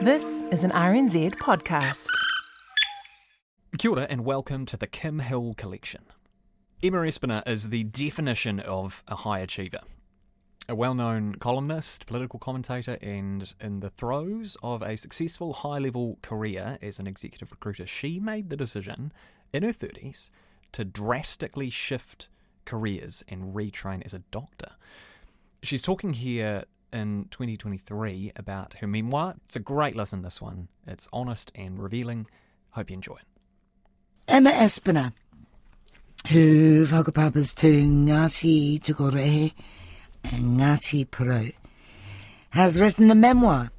This is an RNZ podcast. Kia ora and welcome to the Kim Hill Collection. Emma Espiner is the definition of a high achiever. A well known columnist, political commentator, and in the throes of a successful high level career as an executive recruiter, she made the decision in her 30s to drastically shift careers and retrain as a doctor. She's talking here in 2023 about her memoir. It's a great listen, this one. It's honest and revealing. Hope you enjoy it. Emma Espiner, who whakapapas to Ngāti Tukorehe and Ngāti Porou, has written a memoir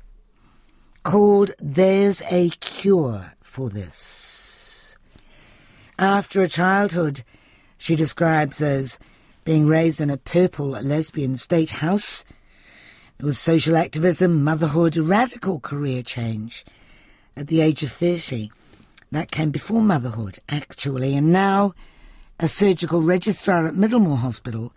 called There's a Cure for This. After a childhood she describes as being raised in a purple lesbian state house there was social activism, motherhood, radical career change. At the age of 30, that came before motherhood, actually, and now a surgical registrar at Middlemore Hospital,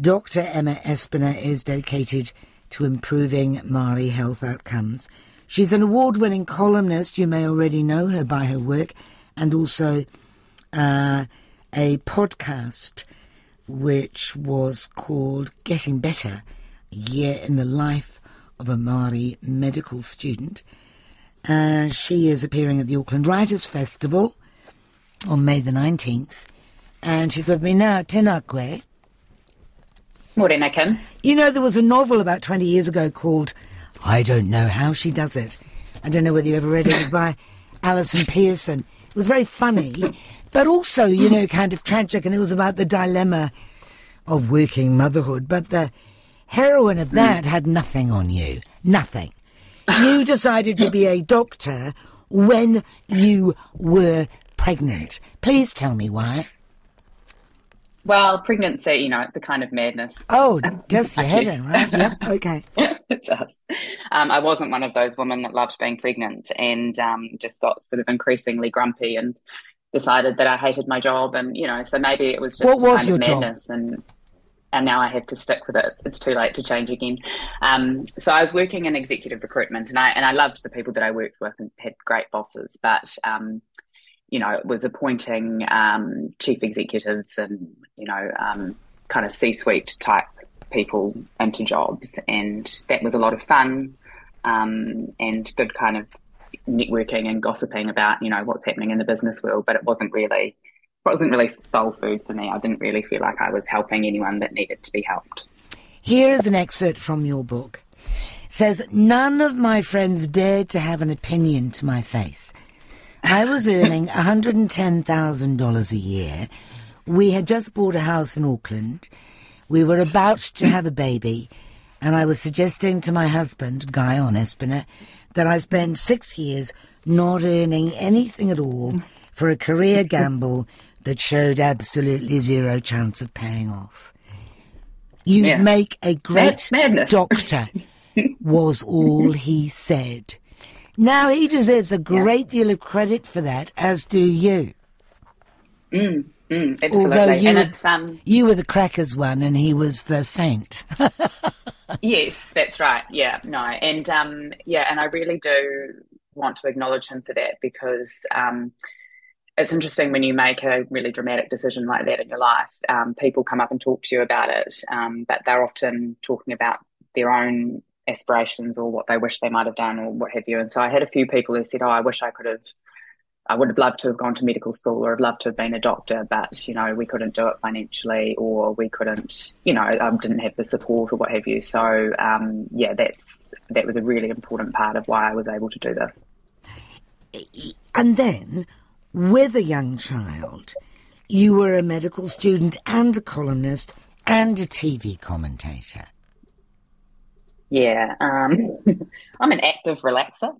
Dr. Emma Espiner is dedicated to improving Māori health outcomes. She's an award winning columnist. You may already know her by her work, and also uh, a podcast which was called Getting Better year in the life of a Māori medical student. Uh, she is appearing at the Auckland Writers' Festival on May the 19th. And she's with me now, Tēnā koe. Morena Kim. You know, there was a novel about 20 years ago called I Don't Know How She Does It. I don't know whether you ever read it. It was by Allison Pearson. It was very funny, but also, you know, kind of tragic, and it was about the dilemma of working motherhood. But the Heroine of that had nothing on you. Nothing. You decided to be a doctor when you were pregnant. Please tell me why. Well, pregnancy, you know, it's a kind of madness. Oh, does your head in, right? Yep, okay. it does. Um, I wasn't one of those women that loved being pregnant and um, just got sort of increasingly grumpy and decided that I hated my job. And, you know, so maybe it was just what was kind your of madness. job? And and now I have to stick with it. It's too late to change again. Um, so I was working in executive recruitment, and I and I loved the people that I worked with and had great bosses. But um, you know, it was appointing um, chief executives and you know, um, kind of C-suite type people into jobs, and that was a lot of fun um, and good kind of networking and gossiping about you know what's happening in the business world. But it wasn't really wasn't really soul food for me. I didn't really feel like I was helping anyone that needed to be helped. Here is an excerpt from your book. It says, None of my friends dared to have an opinion to my face. I was earning $110,000 a year. We had just bought a house in Auckland. We were about to have a baby, and I was suggesting to my husband, Guyon Espiner, that I spend six years not earning anything at all for a career gamble that showed absolutely zero chance of paying off. You Yeah. make a great doctor, was all he said. Now he deserves a great deal of credit for that, as do you. Mm, absolutely. Although you and were, it's um you were the crackers one and he was the saint. yes, that's right. Yeah, no. And um yeah, and I really do want to acknowledge him for that because um it's interesting when you make a really dramatic decision like that in your life. Um, people come up and talk to you about it, um, but they're often talking about their own aspirations or what they wish they might have done or what have you. And so I had a few people who said, "Oh, I wish I could have." I would have loved to have gone to medical school or have loved to have been a doctor, but you know we couldn't do it financially, or we couldn't, you know, I didn't have the support or what have you. So um, yeah, that's that was a really important part of why I was able to do this. And then, with a young child, you were a medical student and a columnist and a TV commentator. Yeah, um, I'm an active relaxer.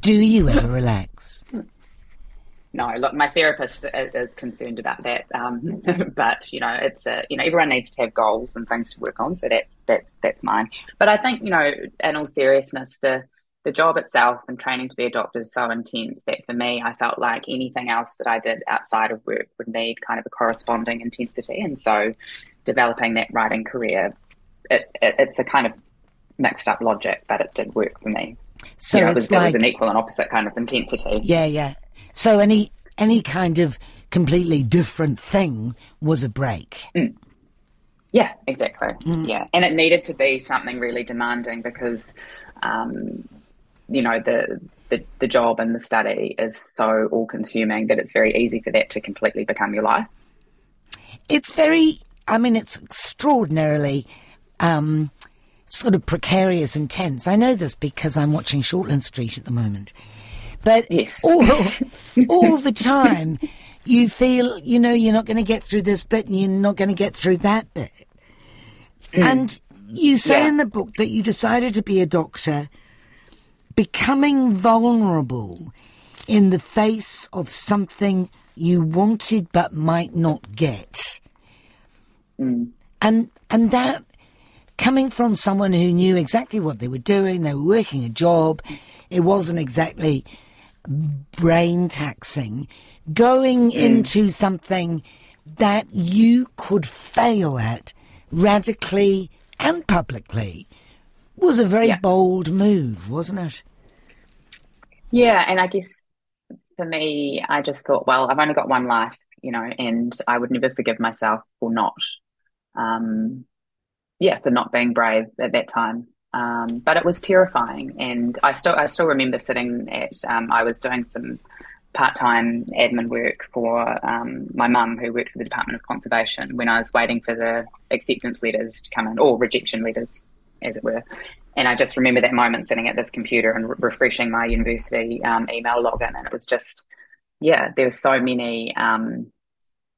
Do you ever relax? No, look, my therapist is concerned about that. Um, but you know, it's a, you know everyone needs to have goals and things to work on. So that's that's that's mine. But I think you know, in all seriousness, the the job itself and training to be a doctor is so intense that for me, I felt like anything else that I did outside of work would need kind of a corresponding intensity. And so, developing that writing career, it, it, it's a kind of mixed up logic, but it did work for me. So you know, it was, like it was an equal and opposite kind of intensity. yeah, yeah. So any any kind of completely different thing was a break. Yeah, exactly. Mm. Yeah, and it needed to be something really demanding because, um, you know, the, the the job and the study is so all consuming that it's very easy for that to completely become your life. It's very, I mean, it's extraordinarily um, sort of precarious and tense. I know this because I'm watching Shortland Street at the moment. But Yes. all, all the time, you feel, you know, you're not going to get through this bit and you're not going to get through that bit. And you say Yeah. in the book that you decided to be a doctor, becoming vulnerable in the face of something you wanted but might not get. Hmm. And and that coming from someone who knew exactly what they were doing, they were working a job, it wasn't exactly brain taxing, going hmm. into something that you could fail at radically and publicly was a very Yeah. bold move, wasn't it? Yeah, and I guess for me, I just thought, well, I've only got one life, you know, and I would never forgive myself for not, um, yeah, for not being brave at that time. Um, but it was terrifying, and I still, I still remember sitting at, um, I was doing some part-time admin work for um, my mum, who worked for the Department of Conservation, when I was waiting for the acceptance letters to come in, or rejection letters, as it were. And I just remember that moment sitting at this computer and re- refreshing my university um, email login, and it was just, yeah, there were so many um,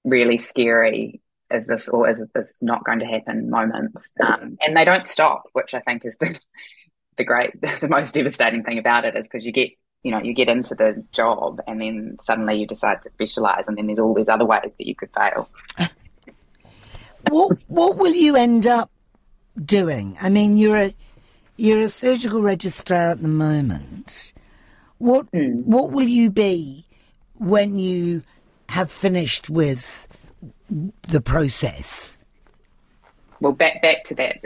really scary is this or is this not going to happen moments, um, and they don't stop, which I think is the the great, the most devastating thing about it is because you get, you know, you get into the job and then suddenly you decide to specialize, and then there's all these other ways that you could fail. what what will you end up doing? I mean, you're a you're a surgical registrar at the moment. What what will you be when you have finished with the process? well back back to that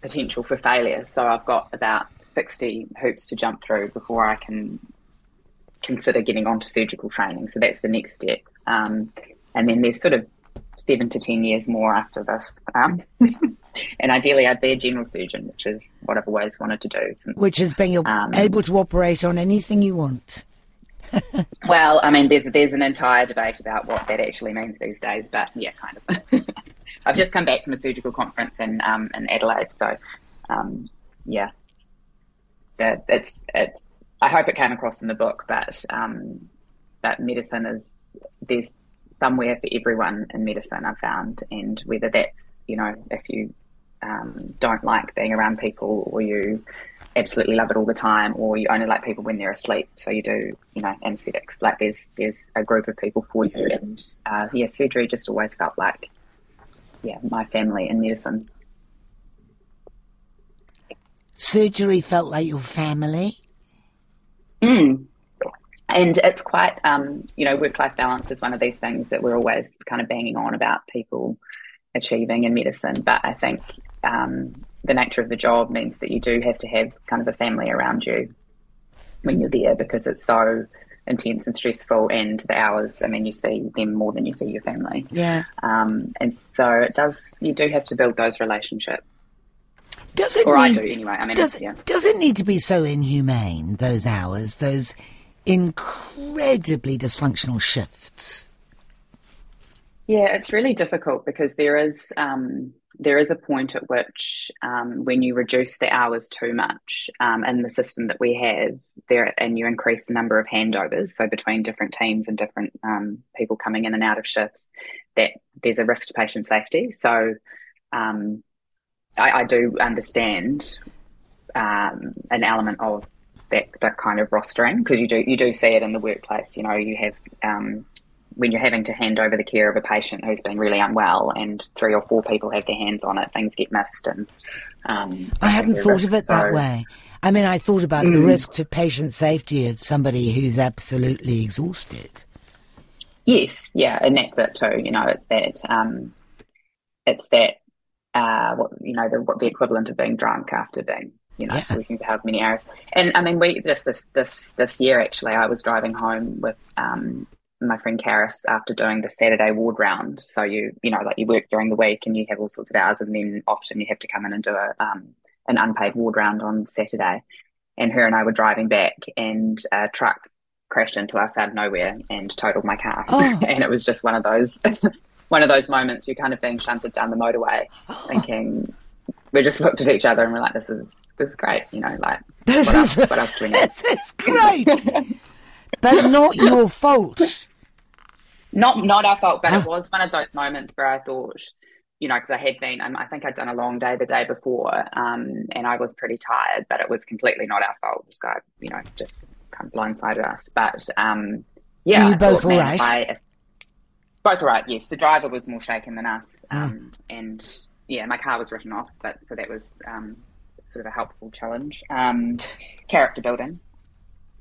potential for failure so i've got about 60 hoops to jump through before i can consider getting onto surgical training so that's the next step um, and then there's sort of seven to ten years more after this um, and ideally i'd be a general surgeon which is what i've always wanted to do since Which is being Um, able to operate on anything you want. Well, I mean, there's there's an entire debate about what that actually means these days, but yeah, kind of. I've just come back from a surgical conference in um, in Adelaide, so um, yeah, that it's it's. I hope it came across in the book, but um, that medicine is there's somewhere for everyone in medicine. I've found, and whether that's you know if you um, don't like being around people or you absolutely love it all the time or you only like people when they're asleep so you do you know anesthetics like there's there's a group of people for you and uh, yeah surgery just always felt like yeah my family in medicine Surgery felt like your family. Mm. And it's quite, um, you know, work life balance is one of these things that we're always kind of banging on about people achieving in medicine. But I think um, the nature of the job means that you do have to have kind of a family around you when you're there because it's so intense and stressful. And the hours, I mean, you see them more than you see your family. Yeah. Um, and so it does, you do have to build those relationships. Does it Or I need, do anyway. I mean, does, yeah. does it need to be so inhumane, those hours, those incredibly dysfunctional shifts? Yeah, it's really difficult because there is um, there is a point at which um, when you reduce the hours too much um, in the system that we have there, and you increase the number of handovers, so between different teams and different um, people coming in and out of shifts, that there's a risk to patient safety. So um, I, I do understand um, an element of that that kind of rostering because you do you do see it in the workplace. You know, you have um, when you're having to hand over the care of a patient who's been really unwell, and three or four people have their hands on it, things get missed, and um, I hadn't thought of it risks. that way. I mean, I thought about the Mm. risk to patient safety of somebody who's absolutely exhausted. Yes, yeah, and that's it too. You know, it's that um, it's that uh, what you know the what the equivalent of being drunk after being you know, Yeah. working for however many hours. And I mean, we just this this this year actually, I was driving home with um, my friend Karis after doing the Saturday ward round. So you you know, like you work during the week and you have all sorts of hours, and then often you have to come in and do a um, an unpaid ward round on Saturday. And her and I were driving back, and a truck crashed into us out of nowhere and totaled my car. Oh. and it was just one of those one of those moments you're kind of being shunted down the motorway, thinking we just looked at each other and we're like, "This is this is great," you know, like This what else? is- What else do we need? This is great, but not your fault. Not not our fault, but it was one of those moments where I thought, you know, because I had been, um, I think I'd done a long day the day before, um, and I was pretty tired, but it was completely not our fault. This guy, you know, just kind of blindsided us. But um, yeah, Were you I both thought, all right? I- both all right. Yes, the driver was more shaken than us, um, and yeah, my car was written off, but so that was um, sort of a helpful challenge. Um, character building.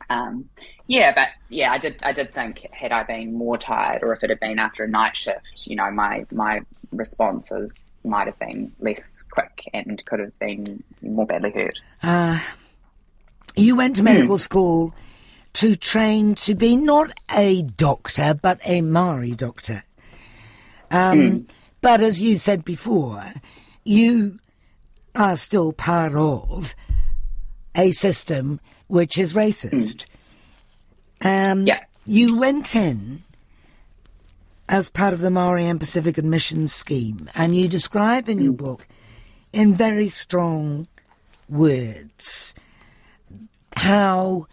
Um, yeah, but yeah, I did. I did think had I been more tired, or if it had been after a night shift, you know, my my responses might have been less quick and could have been more badly hurt. Uh, you went to medical school to train to be not a doctor, but a Maori doctor. Um, But as you said before, you are still part of a system which is racist. Hmm. Um, Yeah. You went in as part of the Maori and Pacific Admissions Scheme, and you describe in your hmm. book, in very strong words, how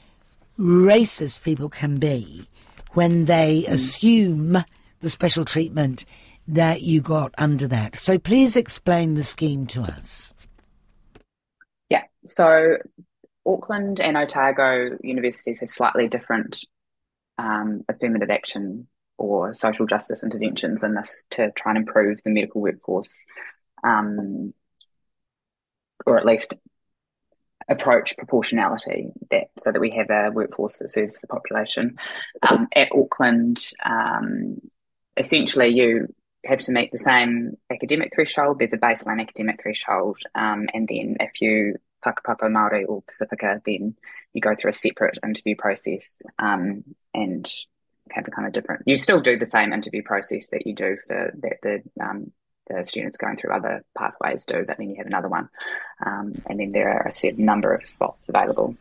racist people can be when they hmm. assume the special treatment that you got under that. So please explain the scheme to us. Yeah. So Auckland and Otago universities have slightly different um, affirmative action or social justice interventions in this to try and improve the medical workforce, um, or at least approach proportionality that so that we have a workforce that serves the population. Um, at Auckland, um, essentially you have to meet the same academic threshold. There's a baseline academic threshold, um, and then if you whakapapa Māori or Pacifica, then you go through a separate interview process um, and have a kind of different. You still do the same interview process that you do for that the um, the students going through other pathways do, but then you have another one, um, and then there are a certain number of spots available.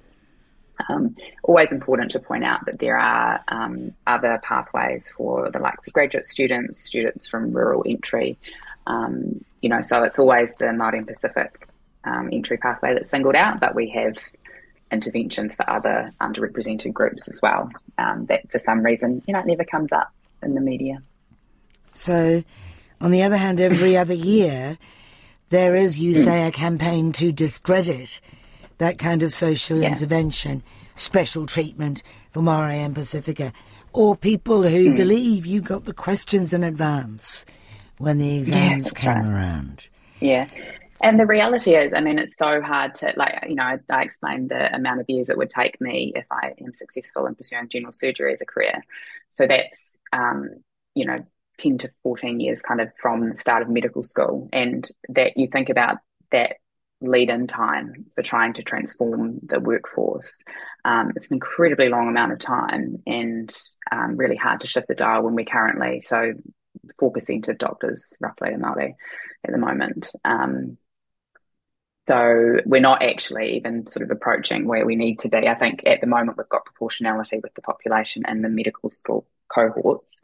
Um, always important to point out that there are um, other pathways for the likes of graduate students, students from rural entry. Um, you know, so it's always the Māori and Pacific um, entry pathway that's singled out, but we have interventions for other underrepresented groups as well. Um, that for some reason, you know, it never comes up in the media. So, on the other hand, every other year, there is, you say, a campaign to discredit that kind of social Yeah. intervention, special treatment for Maori and Pacifica, or people who believe you got the questions in advance when the exams that's came right. around. Yeah. And the reality is, I mean, it's so hard to, like, you know, I, I explained the amount of years it would take me if I am successful in pursuing general surgery as a career. So that's, um, you know, 10 to 14 years kind of from the start of medical school. And that you think about that lead in time for trying to transform the workforce. Um, it's an incredibly long amount of time and um, really hard to shift the dial when we're currently, so 4% of doctors roughly are Māori at the moment. Um, so we're not actually even sort of approaching where we need to be. I think at the moment we've got proportionality with the population and the medical school cohorts,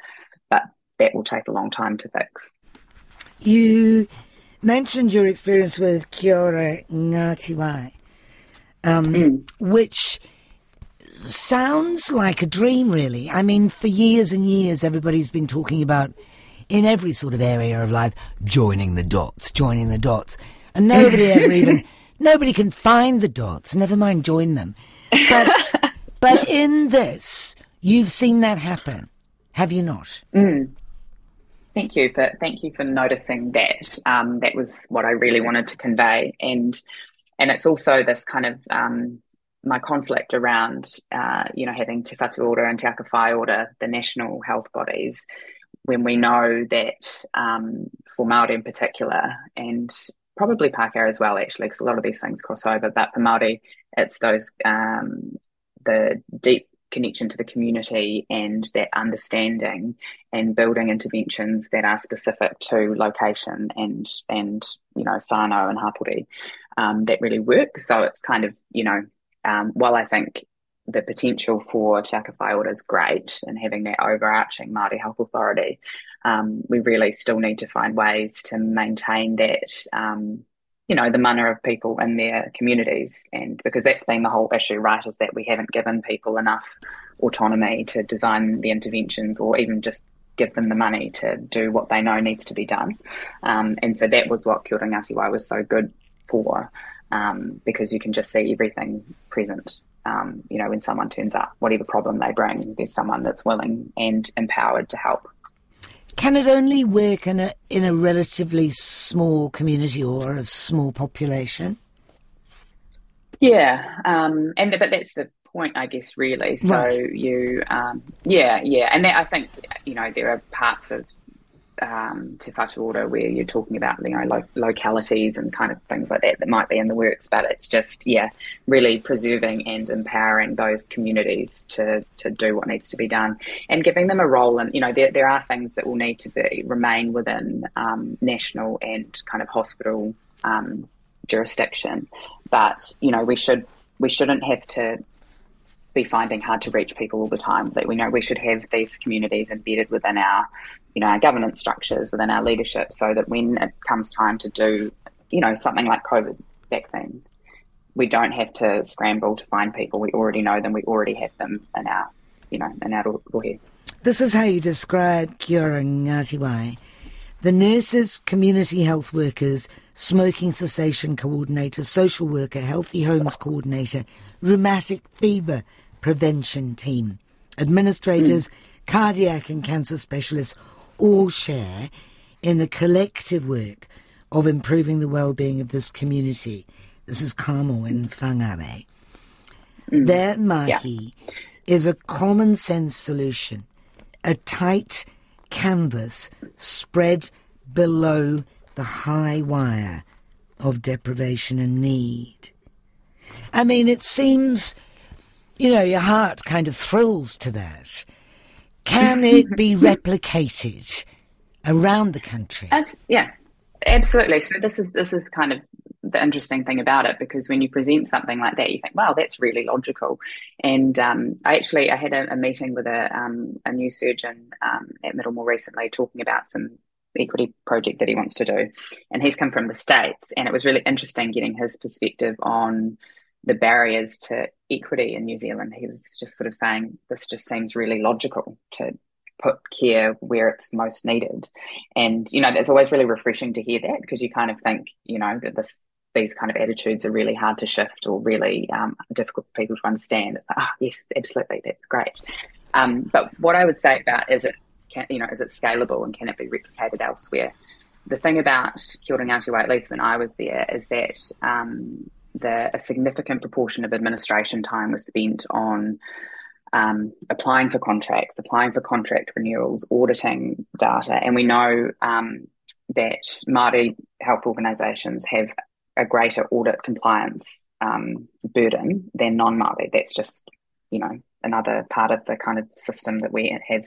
but that will take a long time to fix. You mentioned your experience with Kia ora Ngāti Wai, um, which sounds like a dream, really. I mean, for years and years, everybody's been talking about, in every sort of area of life, joining the dots, joining the dots. And nobody ever even, nobody can find the dots, never mind join them. But, but in this, you've seen that happen, have you not? Thank you for thank you for noticing that. Um, that was what I really wanted to convey, and and it's also this kind of um, my conflict around uh, you know having Te Whatu Ora and Te Aka Whai Ora, the national health bodies, when we know that um, for Maori in particular, and probably Pākehā as well, actually, because a lot of these things cross over. But for Māori, it's those um, the deep connection to the community and that understanding and building interventions that are specific to location and and you know whānau and hapori um, that really work. So it's kind of you know um, while I think the potential for Te Whai is great and having that overarching Māori Health Authority, um, we really still need to find ways to maintain that um, you know, the mana of people in their communities. And because that's been the whole issue, right, is that we haven't given people enough autonomy to design the interventions or even just give them the money to do what they know needs to be done. Um, and so that was what Kia Ngāti Wai was so good for, um, because you can just see everything present. Um, you know, when someone turns up, whatever problem they bring, there's someone that's willing and empowered to help. Can it only work in a in a relatively small community or a small population? Yeah, um, and but that's the point, I guess. Really, so right. you, um, yeah, yeah, and that, I think you know there are parts of um, Whatu Ora where you're talking about you know lo- localities and kind of things like that that might be in the works, but it's just yeah, really preserving and empowering those communities to to do what needs to be done and giving them a role. And you know there there are things that will need to be remain within um, national and kind of hospital um, jurisdiction, but you know we should we shouldn't have to be finding hard to reach people all the time. That we know we should have these communities embedded within our, you know, our governance structures, within our leadership, so that when it comes time to do, you know, something like COVID vaccines, we don't have to scramble to find people. We already know them. We already have them in our, you know, in our rohe. This is how you describe ora Ngāti. The nurses, community health workers, smoking cessation coordinator, social worker, healthy homes coordinator, rheumatic fever prevention team. Administrators, mm. cardiac and cancer specialists all share in the collective work of improving the well-being of this community. This is Kamo in Whangārei. Mm. Their mahi yeah. is a common sense solution, a tight canvas spread below the high wire of deprivation and need. I mean, it seems you know, your heart kind of thrills to that. Can it be replicated around the country? yeah, absolutely. So this is this is kind of the interesting thing about it because when you present something like that, you think, "Wow, that's really logical." And um, I actually I had a, a meeting with a um, a new surgeon um, at Middlemore recently, talking about some equity project that he wants to do, and he's come from the states, and it was really interesting getting his perspective on the barriers to equity in New Zealand. He was just sort of saying this just seems really logical to put care where it's most needed. And, you know, it's always really refreshing to hear that because you kind of think, you know, that this these kind of attitudes are really hard to shift or really um, difficult for people to understand. It's like, oh, yes, absolutely, that's great. Um, but what I would say about is it, can, you know, is it scalable and can it be replicated elsewhere? The thing about Kia Ngāti Wai, at least when I was there, is that um, the, a significant proportion of administration time was spent on um, applying for contracts, applying for contract renewals, auditing data, and we know um, that Māori health organisations have a greater audit compliance um, burden than non-Māori. That's just you know another part of the kind of system that we have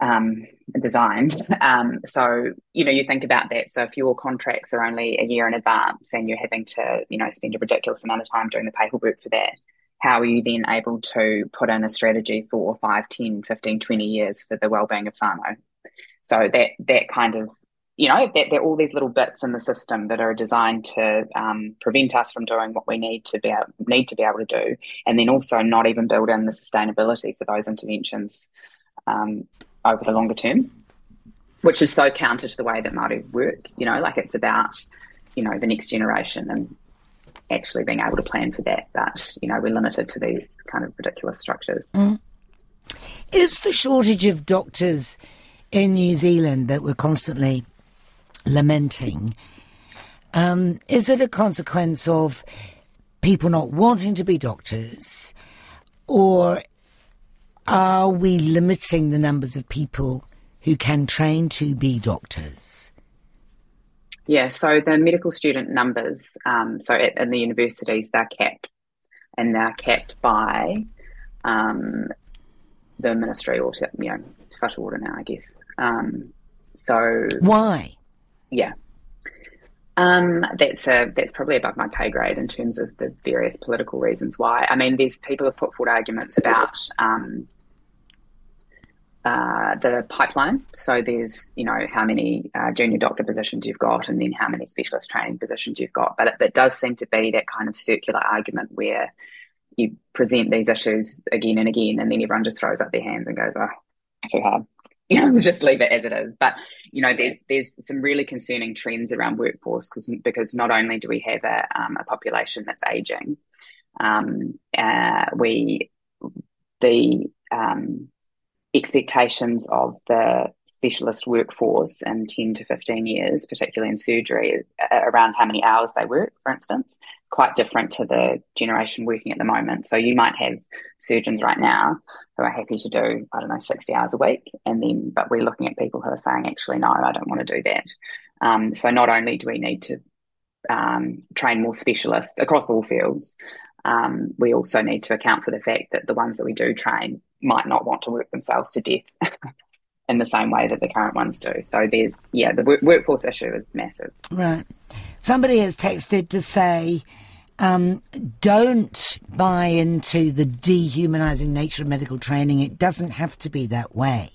um, designed. Um, so, you know, you think about that. So, if your contracts are only a year in advance and you're having to, you know, spend a ridiculous amount of time doing the paperwork for that, how are you then able to put in a strategy for 5, 10, 15, 20 years for the well-being of whānau? So that that kind of you know, that there are all these little bits in the system that are designed to um, prevent us from doing what we need to be able, need to be able to do, and then also not even build in the sustainability for those interventions. Um, over the longer term, which is so counter to the way that Māori work. You know, like it's about, you know, the next generation and actually being able to plan for that. But, you know, we're limited to these kind of ridiculous structures. Mm. Is the shortage of doctors in New Zealand that we're constantly lamenting, um, is it a consequence of people not wanting to be doctors? Or are we limiting the numbers of people who can train to be doctors? Yeah, so the medical student numbers, um, so at, in the universities, they're capped, and they're capped by um, the ministry or to, you know Te Whatu Ora now, I guess. Um, so why? Yeah, um, that's a, that's probably above my pay grade in terms of the various political reasons why. I mean, there's people have put forward arguments about um, uh, the pipeline. So there's, you know, how many uh, junior doctor positions you've got and then how many specialist training positions you've got. But it, it, does seem to be that kind of circular argument where you present these issues again and again and then everyone just throws up their hands and goes, oh, too hard. You know, just leave it as it is. But, you know, there's there's some really concerning trends around workforce because because not only do we have a, um, a population that's aging, um, uh, we the um, expectations of the specialist workforce in 10 to 15 years, particularly in surgery, around how many hours they work, for instance, quite different to the generation working at the moment. So you might have surgeons right now who are happy to do, I don't know, 60 hours a week. And then, but we're looking at people who are saying, actually, no, I don't want to do that. Um, so not only do we need to um, train more specialists across all fields, um, we also need to account for the fact that the ones that we do train might not want to work themselves to death in the same way that the current ones do. So there's, yeah, the work- workforce issue is massive. Right. Somebody has texted to say, um, don't buy into the dehumanizing nature of medical training. It doesn't have to be that way.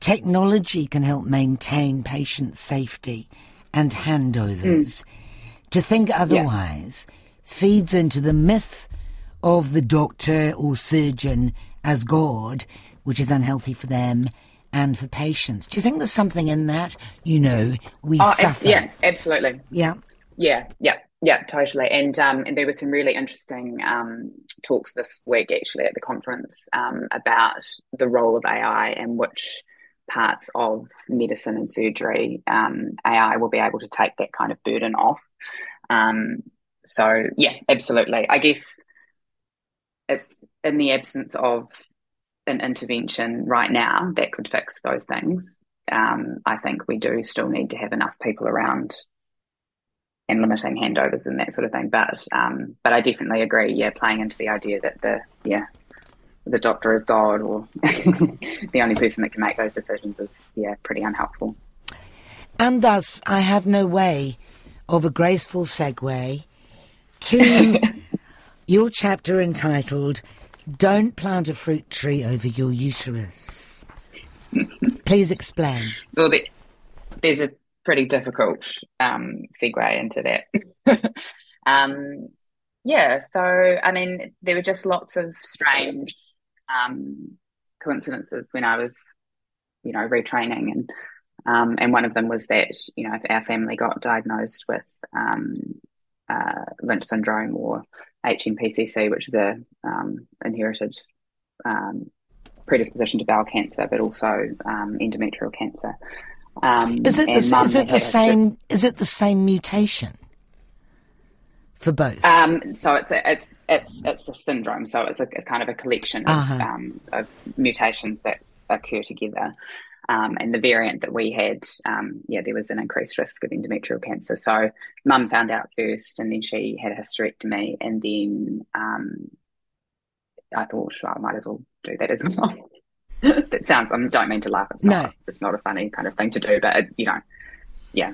Technology can help maintain patient safety and handovers. Mm. To think otherwise. Yeah feeds into the myth of the doctor or surgeon as God, which is unhealthy for them and for patients. Do you think there's something in that? You know, we oh, suffer. Yeah, absolutely. Yeah. Yeah, yeah, yeah, totally. And um, and there were some really interesting um, talks this week actually at the conference um, about the role of AI and which parts of medicine and surgery um, AI will be able to take that kind of burden off. Um, so yeah, absolutely. I guess it's in the absence of an intervention right now that could fix those things. Um, I think we do still need to have enough people around and limiting handovers and that sort of thing. But um, but I definitely agree. Yeah, playing into the idea that the yeah the doctor is God or the only person that can make those decisions is yeah pretty unhelpful. And thus, I have no way of a graceful segue to your chapter entitled Don't Plant a Fruit Tree Over Your Uterus. Please explain. Well, there's a pretty difficult um, segue into that. um, yeah, so I mean, there were just lots of strange um, coincidences when I was, you know, retraining, and um, and one of them was that you know our family got diagnosed with um, uh, Lynch syndrome or HNPCC, which is a um, inherited um, predisposition to bowel cancer, but also um, endometrial cancer. Um, is it the, is it the same? Is it the same mutation for both? Um, so it's a, it's it's it's a syndrome. So it's a, a kind of a collection of, uh-huh. Um, of mutations that occur together. Um, and the variant that we had, um, yeah, there was an increased risk of endometrial cancer. So mum found out first, and then she had a hysterectomy, and then um, I thought well, I might as well do that as well. that sounds. I don't mean to laugh. It's not. No. It's not a funny kind of thing to do, but it, you know, yeah.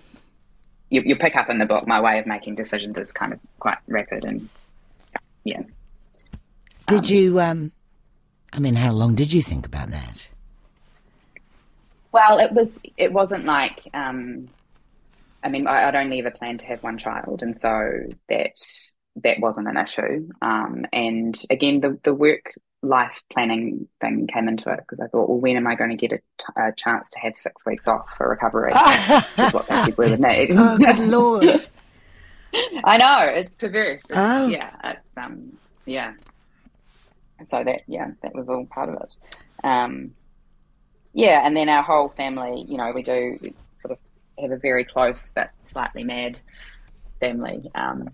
You, you pick up in the book. My way of making decisions is kind of quite rapid, and yeah. Did um, you? Um, I mean, how long did you think about that? Well, it was. It wasn't like. Um, I mean, I, would only ever planned to have one child, and so that that wasn't an issue. Um, and again, the the work life planning thing came into it because I thought, well, when am I going to get a, t- a chance to have six weeks off for recovery? is what they we would need. oh, good lord! I know it's perverse. It's, oh. Yeah, it's um, yeah. So that yeah, that was all part of it. Um, yeah, and then our whole family, you know, we do sort of have a very close but slightly mad family. Um,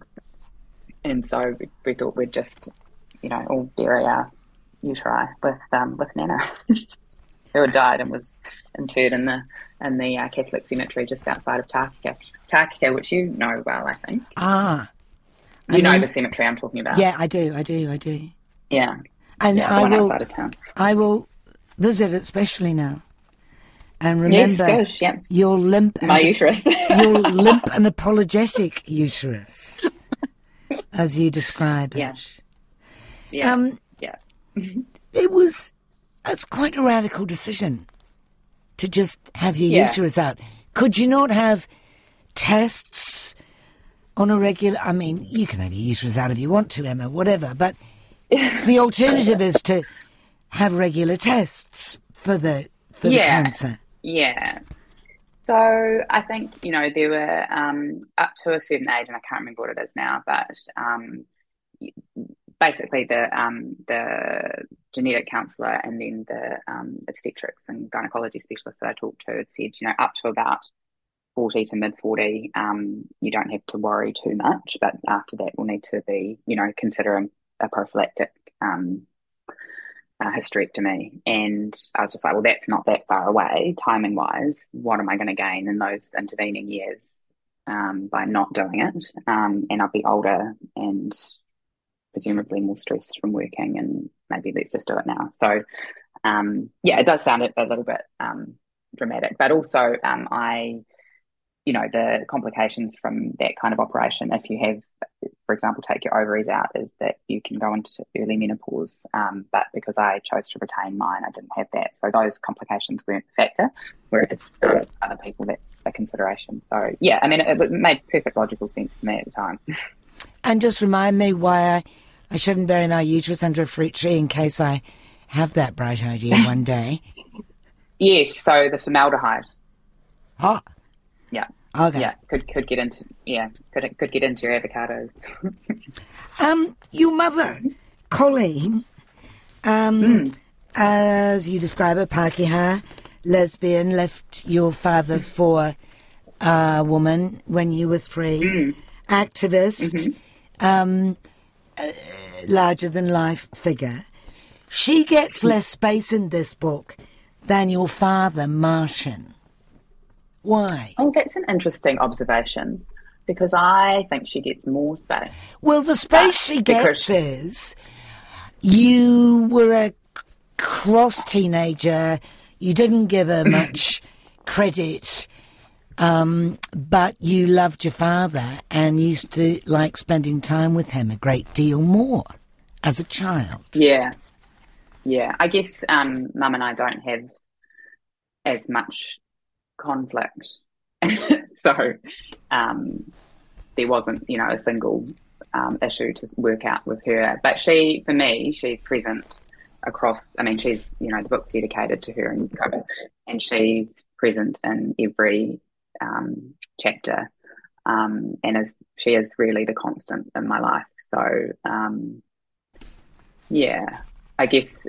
and so we, we, thought we'd just, you know, all bury our uteri with um, with Nana, who had died and was interred in the in the uh, Catholic cemetery just outside of Takaka. Takeke, which you know well, I think. Ah. You And know then- the cemetery I'm talking about. Yeah, I do, I do, I do. Yeah. And Yeah, I will outside of town. I will visit it specially now. And remember good. Yes. your limp My and uterus. your limp and apologetic uterus, as you describe it. Yeah. yeah. Um, yeah. it was it's quite a radical decision to just have your Yeah. uterus out. Could you not have tests on a regular? I mean, you can have your uterus out if you want to, Emma, whatever. But the alternative is to have regular tests for the for the cancer. Yeah. So I think, you know, there were um, up to a certain age, and I can't remember what it is now, but um, basically the um, the genetic counsellor and then the um, obstetrics and gynecology specialist that I talked to had said, you know, up to about 40 to mid 40, um, you don't have to worry too much, but after that, we'll need to be, you know, considering a prophylactic um, uh, hysterectomy. And I was just like, well, that's not that far away, timing wise. What am I going to gain in those intervening years um, by not doing it? Um, and I'll be older and presumably more stressed from working, and maybe let's just do it now. So, um, yeah, it does sound a, a little bit um, dramatic, but also um, I, you know, the complications from that kind of operation, if you have for example, take your ovaries out, is that you can go into early menopause. Um, but because I chose to retain mine, I didn't have that. So those complications weren't a factor, whereas for other people, that's a consideration. So, yeah, I mean, it, it made perfect logical sense to me at the time. And just remind me why I, I shouldn't bury my uterus under a fruit tree in case I have that bright idea one day. yes, so the formaldehyde. Yeah. Okay. Yeah, could could get into yeah could could get into your avocados. Um, your mother, Colleen, um, as you describe her, Pakeha, lesbian, left your father for a woman when you were three, activist, um, uh, larger than life figure. She gets less space in this book than your father, Martian. Why? Oh, that's an interesting observation because I think she gets more space. Well, the space she gets is you were a cross teenager. You didn't give her much credit, um, but you loved your father and used to like spending time with him a great deal more as a child. Yeah. Yeah. I guess um, Mum and I don't have as much conflict. so um, there wasn't, you know, a single um, issue to work out with her. But she, for me, she's present across, I mean, she's, you know, the book's dedicated to her and Kobe, and she's present in every um, chapter. Um, and is she is really the constant in my life. So, um, yeah, I guess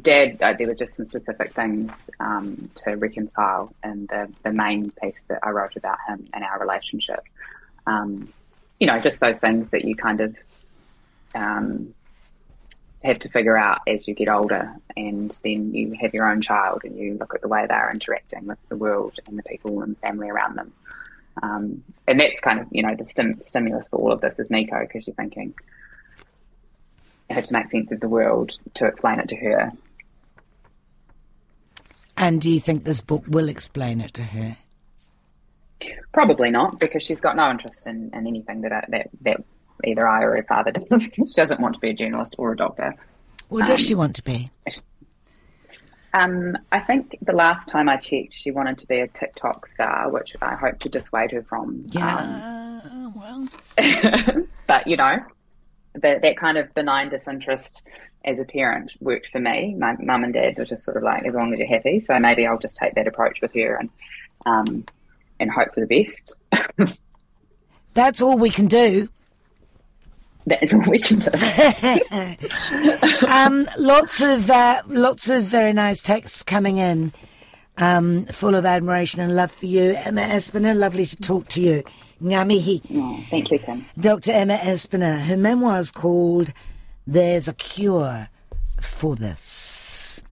Dad, uh, there were just some specific things um, to reconcile in the, the main piece that I wrote about him and our relationship. Um, you know, just those things that you kind of um, have to figure out as you get older, and then you have your own child and you look at the way they are interacting with the world and the people and family around them. Um, and that's kind of, you know, the stim- stimulus for all of this is Nico, because you're thinking, Have to make sense of the world to explain it to her. And do you think this book will explain it to her? Probably not, because she's got no interest in, in anything that, I, that that either I or her father does. she doesn't want to be a journalist or a doctor. What does she want to be? Um, I think the last time I checked, she wanted to be a TikTok star, which I hope to dissuade her from. Yeah, well, Um, but you know, that that kind of benign disinterest as a parent worked for me. My mum and dad were just sort of like, as long as you're happy. So maybe I'll just take that approach with her and um, and hope for the best. that's all we can do. That is all we can do. Um, lots of uh, lots of very nice texts coming in, um, full of admiration and love for you, Emma Espiner. Lovely to talk to you. Ngamihi. Oh, thank you, Kim. Dr. Emma Espiner. Her memoir is called "There's a Cure for This."